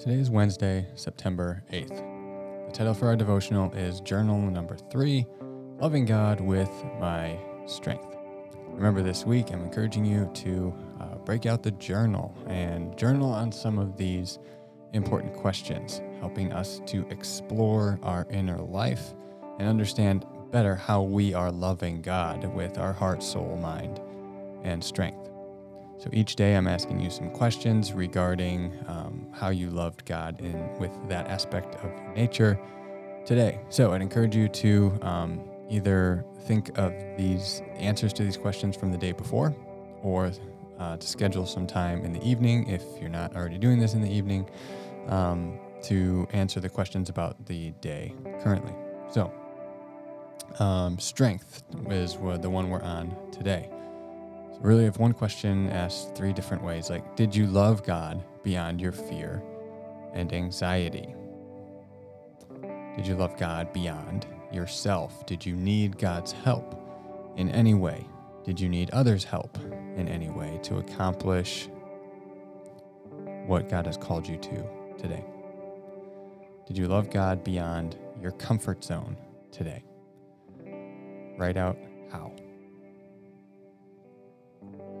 Today is Wednesday, September 8th. The title for our devotional is Journal number three Loving God with My Strength. Remember, this week I'm encouraging you to uh, break out the journal and journal on some of these important questions, helping us to explore our inner life and understand better how we are loving God with our heart, soul, mind, and strength. So each day I'm asking you some questions regarding um, how you loved God in with that aspect of nature today. So I'd encourage you to um, either think of these answers to these questions from the day before, or uh, to schedule some time in the evening if you're not already doing this in the evening um, to answer the questions about the day currently. So um, strength is the one we're on today really have one question asked three different ways like did you love god beyond your fear and anxiety? Did you love god beyond yourself? Did you need god's help in any way? Did you need others help in any way to accomplish what god has called you to today? Did you love god beyond your comfort zone today? Write out how Thank you.